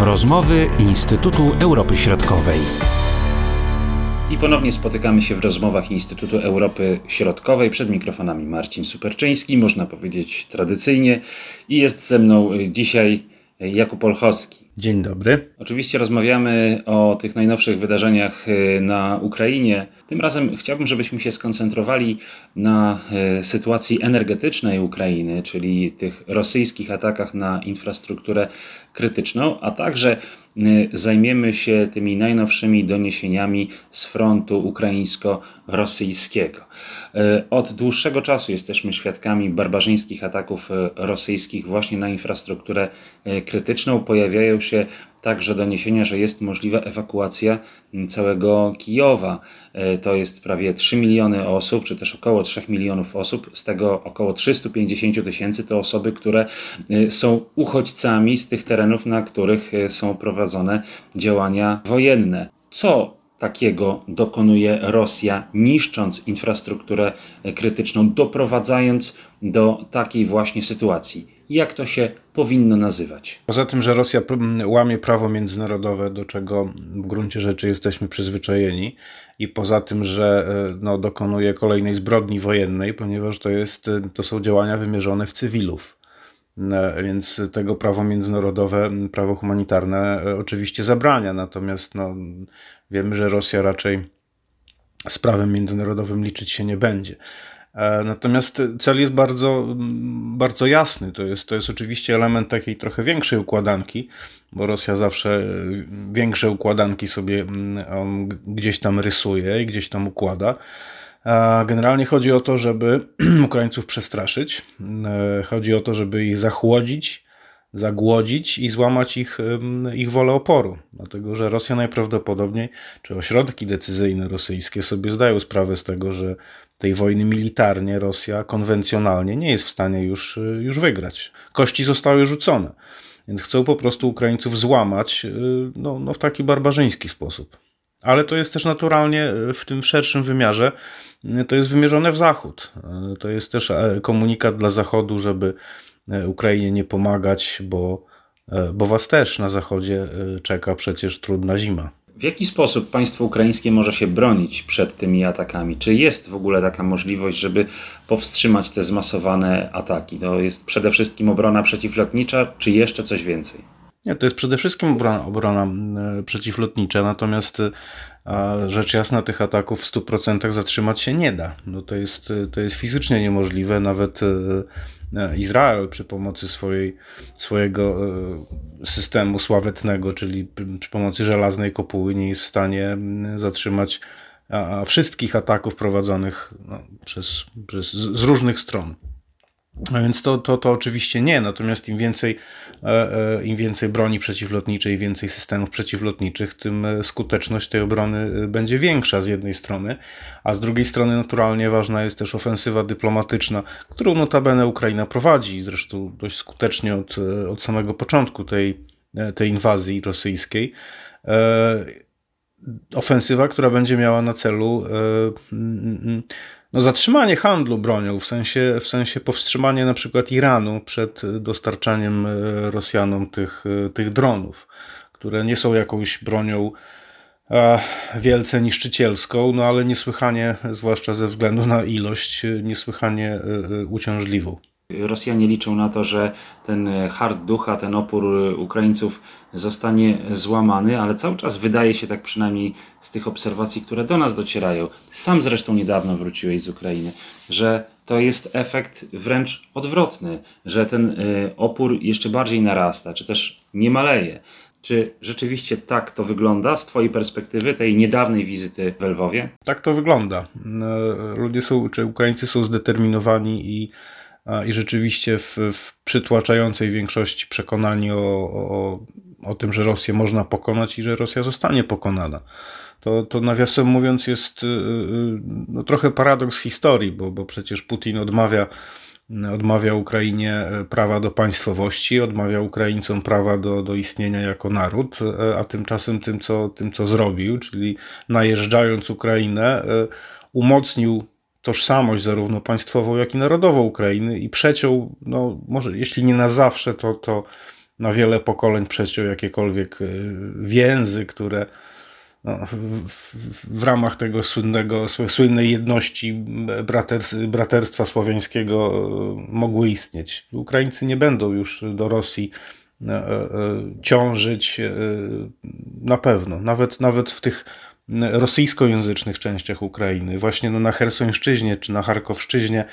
Rozmowy Instytutu Europy Środkowej. I ponownie spotykamy się w rozmowach Instytutu Europy Środkowej. Przed mikrofonami Marcin Superczyński, można powiedzieć tradycyjnie. I jest ze mną dzisiaj Jakub Olchowski. Dzień dobry. Oczywiście rozmawiamy o tych najnowszych wydarzeniach y, na Ukrainie. Tym razem chciałbym, żebyśmy się skoncentrowali na y, sytuacji energetycznej Ukrainy, czyli tych rosyjskich atakach na infrastrukturę krytyczną, a także y, zajmiemy się tymi najnowszymi doniesieniami z frontu ukraińsko-rosyjskiego. Od dłuższego czasu jesteśmy świadkami barbarzyńskich ataków rosyjskich właśnie na infrastrukturę krytyczną. Pojawiają się także doniesienia, że jest możliwa ewakuacja całego Kijowa. E, to jest prawie 3 miliony osób, czy też około 3 milionów osób, z tego około 350 tysięcy to osoby, które e, są uchodźcami z tych terenów, na których e, są prowadzone działania wojenne. Co takiego dokonuje Rosja, niszcząc infrastrukturę krytyczną, doprowadzając do takiej właśnie sytuacji? jak to się powinno nazywać. Poza tym, że Rosja łamie prawo międzynarodowe, do czego w gruncie rzeczy jesteśmy przyzwyczajeni, i poza tym, że e, no, dokonuje kolejnej zbrodni wojennej, ponieważ to, jest, e, to są działania wymierzone w cywilów. E, więc tego prawo międzynarodowe, prawo humanitarne oczywiście zabrania. Natomiast no, wiemy, że Rosja raczej z prawem międzynarodowym liczyć się nie będzie. E, natomiast cel jest bardzo, bardzo jasny. To jest, to jest oczywiście element takiej trochę większej układanki, bo Rosja zawsze większe układanki sobie mm, gdzieś tam rysuje i gdzieś tam układa. Generalnie chodzi o to, żeby Ukraińców przestraszyć. E, chodzi o to, żeby ich zachłodzić, zagłodzić i złamać ich, ich wolę oporu. Dlatego, że Rosja najprawdopodobniej, czy ośrodki decyzyjne rosyjskie sobie zdają sprawę z tego, że tej wojny militarnie Rosja konwencjonalnie nie jest w stanie już, już wygrać. Kości zostały rzucone. Więc chcą po prostu Ukraińców złamać y, no, no w taki barbarzyński sposób. Ale to jest też naturalnie w tym szerszym wymiarze, y, to jest wymierzone w Zachód. Y, to jest też e, komunikat dla Zachodu, żeby E, Ukrainie nie pomagać, bo, e, bo was też na zachodzie czeka przecież trudna zima. W jaki sposób państwo ukraińskie może się bronić przed tymi atakami? Czy jest w ogóle taka możliwość, żeby powstrzymać te zmasowane ataki? To jest przede wszystkim obrona przeciwlotnicza, czy jeszcze coś więcej? Nie, to jest przede wszystkim obrona, obrona przeciwlotnicza, natomiast rzecz jasna tych ataków w 100% zatrzymać się nie da. No to, jest, to jest fizycznie niemożliwe, nawet E, Izrael przy pomocy swojej, swojego e, systemu sławetnego, czyli przy pomocy żelaznej kopuły nie jest w stanie zatrzymać wszystkich ataków prowadzonych no, przez, przez, z różnych stron. A więc to, to, to oczywiście nie, natomiast im więcej, e, e, im więcej broni przeciwlotniczej, więcej systemów przeciwlotniczych, tym e, skuteczność tej obrony będzie większa z jednej strony, a z drugiej strony naturalnie ważna jest też ofensywa dyplomatyczna, którą notabene Ukraina prowadzi, zresztą dość skutecznie od, od samego początku tej, tej inwazji rosyjskiej. Ofensywa, która będzie miała na celu no, zatrzymanie handlu bronią, w sensie, w sensie powstrzymanie na przykład Iranu przed dostarczaniem e, Rosjanom tych, e, tych dronów, które nie są jakąś bronią e, wielce niszczycielską, no ale niesłychanie, zwłaszcza ze względu na ilość, niesłychanie uciążliwą. Rosjanie liczą na to, że ten hard ducha, ten opór Ukraińców zostanie złamany, ale cały czas wydaje się, tak przynajmniej z tych obserwacji, które do nas docierają, sam zresztą niedawno wróciłeś z Ukrainy, że to jest efekt wręcz odwrotny, że ten y, opór jeszcze bardziej narasta, czy też nie maleje. Czy rzeczywiście tak to wygląda z Twojej perspektywy, tej niedawnej wizyty w Lwowie? Tak to wygląda. Ludzie są, czy Ukraińcy są zdeterminowani i i rzeczywiście w, w przytłaczającej większości przekonani o, o, o tym, że Rosję można pokonać i że Rosja zostanie pokonana. To, to nawiasem mówiąc jest y, y, no, trochę paradoks historii, bo, bo przecież Putin odmawia, odmawia Ukrainie prawa do państwowości, odmawia Ukraińcom prawa do, do istnienia jako naród, a tymczasem tym co, tym, co zrobił, czyli najeżdżając Ukrainę, umocnił tożsamość zarówno państwową, jak i narodową Ukrainy i przeciął, no może jeśli nie na zawsze, to, to, na wiele pokoleń przeciął jakiekolwiek więzy, które no, w, w, w, ramach tego słynnego, słynnej jedności braterstwa słowiańskiego mogły istnieć. Ukraińcy nie będą już do Rosji E, e, ciążyć e, na pewno, nawet, nawet w tych rosyjskojęzycznych częściach Ukrainy, właśnie no na Hersońszczyźnie czy na Charkowszczyźnie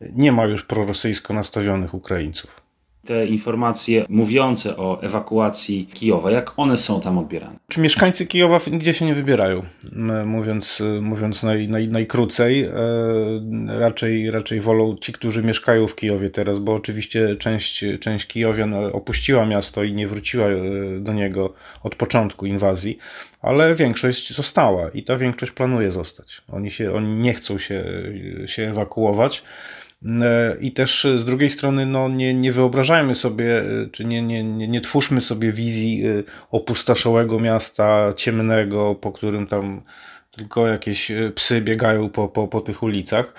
nie ma już prorosyjsko nastawionych Ukraińców te informacje mówiące o ewakuacji Kijowa, jak one są tam odbierane? Czy mieszkańcy Kijowa nigdzie się nie wybierają, mówiąc, mówiąc naj, naj, najkrócej. E, raczej, raczej wolą ci, którzy mieszkają w Kijowie teraz, bo oczywiście część, część Kijowian opuściła miasto i nie wróciła e, do niego od początku inwazji, ale większość została i ta większość planuje zostać. Oni, się, oni nie chcą się, się ewakuować. E, I też z drugiej strony no, nie, nie wyobrażajmy sobie, e, czy nie, nie, nie, nie twórzmy sobie wizji e, opustoszałego miasta, ciemnego, po którym tam tylko jakieś psy biegają po, po, po tych ulicach.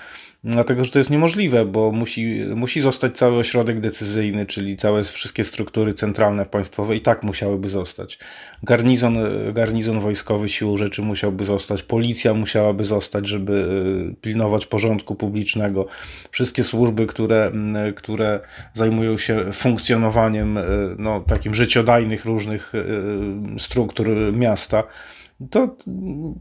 Dlatego, że to jest niemożliwe, bo musi, musi zostać cały ośrodek decyzyjny, czyli całe wszystkie struktury centralne państwowe i tak musiałyby zostać. Garnizon, garnizon wojskowy siłą rzeczy musiałby zostać, policja musiałaby zostać, żeby y, pilnować porządku publicznego. Wszystkie służby, które, które zajmują się funkcjonowaniem y, no, takim życiodajnych różnych y, struktur miasta, to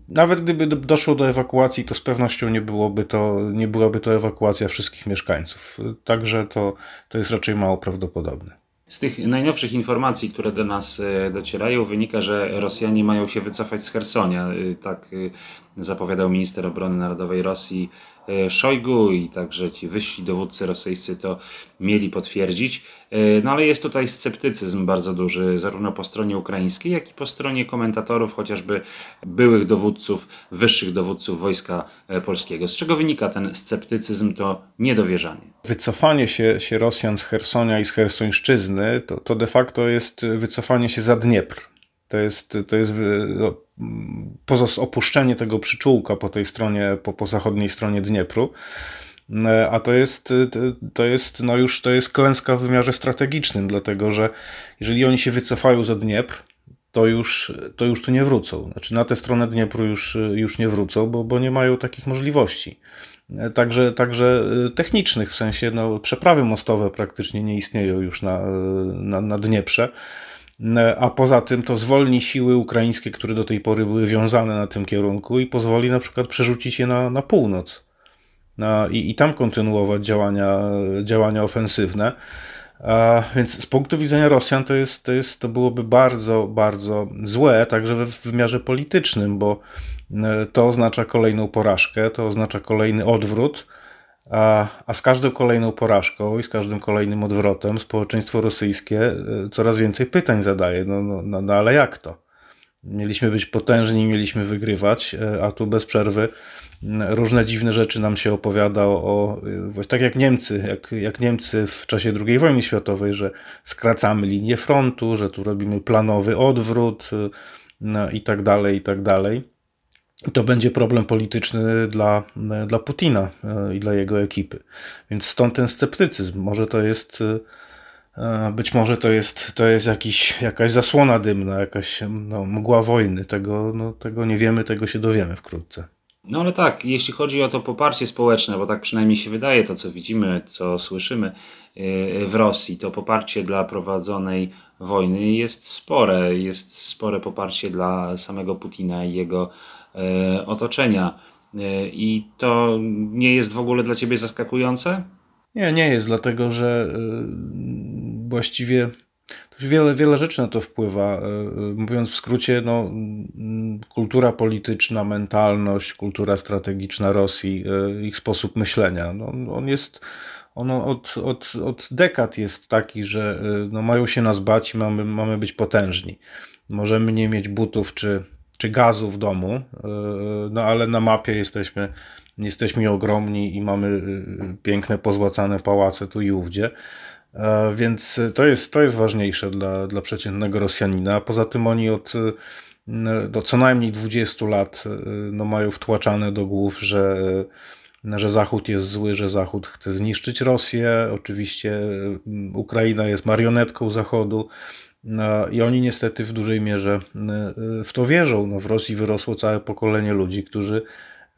nawet gdyby doszło do ewakuacji, to z pewnością nie byłoby to, nie byłaby to ewakuacja wszystkich mieszkańców. Także to, to jest raczej mało prawdopodobne. Z tych najnowszych informacji, które do nas e, docierają, wynika, że Rosjanie mają się wycofać z Hersonia. E, tak e, zapowiadał minister obrony narodowej Rosji Szojgu i także ci wyżsi dowódcy rosyjscy to mieli potwierdzić. No ale jest tutaj sceptycyzm bardzo duży, zarówno po stronie ukraińskiej, jak i po stronie komentatorów, chociażby byłych dowódców, wyższych dowódców wojska polskiego. Z czego wynika ten sceptycyzm, to niedowierzanie? Wycofanie się, się Rosjan z Hersonia i z Hersońszczyzny to, to de facto jest wycofanie się za Dniepr. To jest, to jest no, opuszczenie tego przyczółka po tej stronie, po, po zachodniej stronie Dniepru. E, a to jest, to jest, no już to jest klęska w wymiarze strategicznym, dlatego że jeżeli oni się wycofają za Dniepr, to już, to już tu nie wrócą. Znaczy na tę stronę Dniepru już, już nie wrócą, bo, bo nie mają takich możliwości. E, także, także e, technicznych, w sensie no, przeprawy mostowe praktycznie nie istnieją już na, na, na Dnieprze. A poza tym to zwolni siły ukraińskie, które do tej pory były wiązane na tym kierunku i pozwoli na przykład przerzucić je na, na północ na, i, i tam kontynuować działania, działania ofensywne. A, więc z punktu widzenia Rosjan to, jest, to, jest, to byłoby bardzo, bardzo złe, także w wymiarze politycznym, bo e, to oznacza kolejną porażkę, to oznacza kolejny odwrót a, a z każdą kolejną porażką i z każdym kolejnym odwrotem społeczeństwo rosyjskie e, coraz więcej pytań zadaje. No, no, no, no ale jak to? Mieliśmy być potężni, mieliśmy wygrywać, e, a tu bez przerwy różne dziwne rzeczy nam się opowiada o, o tak jak Niemcy, jak, jak Niemcy w czasie II wojny światowej, że skracamy linię frontu, że tu robimy planowy odwrót e, no, i tak dalej, i tak dalej to będzie problem polityczny dla, dla Putina e, i dla jego ekipy. Więc stąd ten sceptycyzm. Może to jest, e, być może to jest, to jest jakiś, jakaś zasłona dymna, jakaś no, mgła wojny. Tego, no, tego nie wiemy, tego się dowiemy wkrótce. No ale tak, jeśli chodzi o to poparcie społeczne, bo tak przynajmniej się wydaje to, co widzimy, co słyszymy e, w Rosji, to poparcie dla prowadzonej wojny jest spore. Jest spore poparcie dla samego Putina i jego E, otoczenia. E, I to nie jest w ogóle dla ciebie zaskakujące? Nie, nie jest, dlatego że e, właściwie wiele, wiele rzeczy na to wpływa. Mówiąc w skrócie, no, kultura polityczna, mentalność, kultura strategiczna Rosji, ich sposób myślenia, no, on jest ono od, od, od dekad jest taki, że no, mają się nas bać i mamy, mamy być potężni. Możemy nie mieć butów czy czy gazu w domu, e, no ale na mapie jesteśmy, jesteśmy ogromni i mamy e, piękne, pozłacane pałace tu i ówdzie. E, więc to jest, to jest ważniejsze dla, dla przeciętnego Rosjanina. Poza tym oni od do co najmniej 20 lat no, mają wtłaczane do głów, że że Zachód jest zły, że Zachód chce zniszczyć Rosję. Oczywiście Ukraina jest marionetką Zachodu. No, I oni niestety w dużej mierze y, w to wierzą. No, w Rosji wyrosło całe pokolenie ludzi, którzy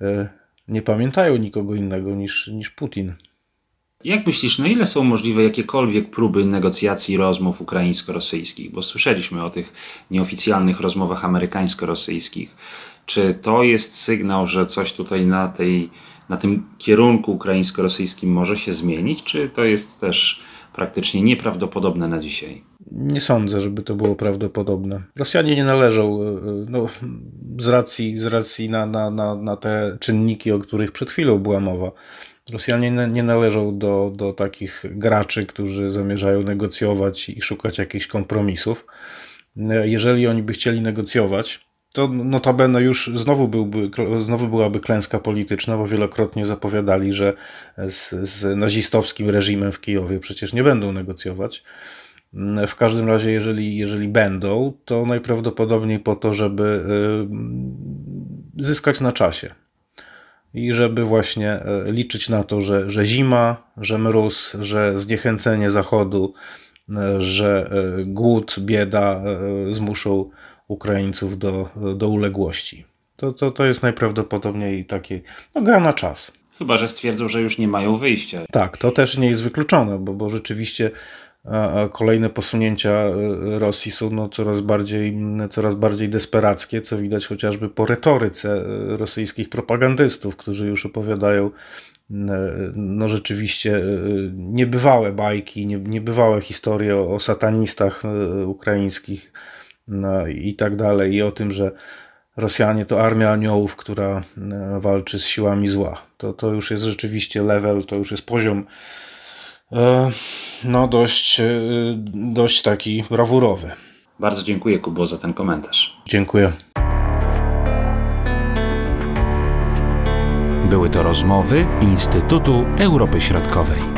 y, nie pamiętają nikogo innego niż, niż Putin. Jak myślisz, na ile są możliwe jakiekolwiek próby negocjacji rozmów ukraińsko-rosyjskich? Bo słyszeliśmy o tych nieoficjalnych rozmowach amerykańsko-rosyjskich. Czy to jest sygnał, że coś tutaj na, tej, na tym kierunku ukraińsko-rosyjskim może się zmienić, czy to jest też praktycznie nieprawdopodobne na dzisiaj? Nie sądzę, żeby to było prawdopodobne. Rosjanie nie należą, e, no, z racji, z racji na, na, na, na te czynniki, o których przed chwilą była mowa, Rosjanie nie należą do, do takich graczy, którzy zamierzają negocjować i szukać jakichś kompromisów. E, jeżeli oni by chcieli negocjować, to notabene już znowu, byłby, znowu byłaby klęska polityczna, bo wielokrotnie zapowiadali, że z, z nazistowskim reżimem w Kijowie przecież nie będą negocjować. W każdym razie, jeżeli, jeżeli będą, to najprawdopodobniej po to, żeby y, zyskać na czasie. I żeby właśnie y, liczyć na to, że, że zima, że mróz, że zniechęcenie Zachodu, y, że głód, bieda zmuszą Ukraińców do, do uległości. To, to, to jest najprawdopodobniej takie, no gra na czas. Chyba, że stwierdzą, że już nie mają wyjścia. Tak, to też nie jest wykluczone, bo, bo rzeczywiście kolejne posunięcia e, Rosji są no coraz, bardziej, coraz bardziej desperackie, co widać chociażby po retoryce e, rosyjskich propagandystów, którzy już opowiadają no rzeczywiście e, niebywałe bajki, niebywałe historie o, o satanistach ukraińskich no i tak dalej, i o tym, że Rosjanie to armia aniołów, która e, walczy z siłami zła. To, to już jest rzeczywiście level, to już jest poziom e, no dość, e, dość taki brawurowy. Bardzo dziękuję Kubo za ten komentarz. Dziękuję. Były to rozmowy Instytutu Europy Środkowej.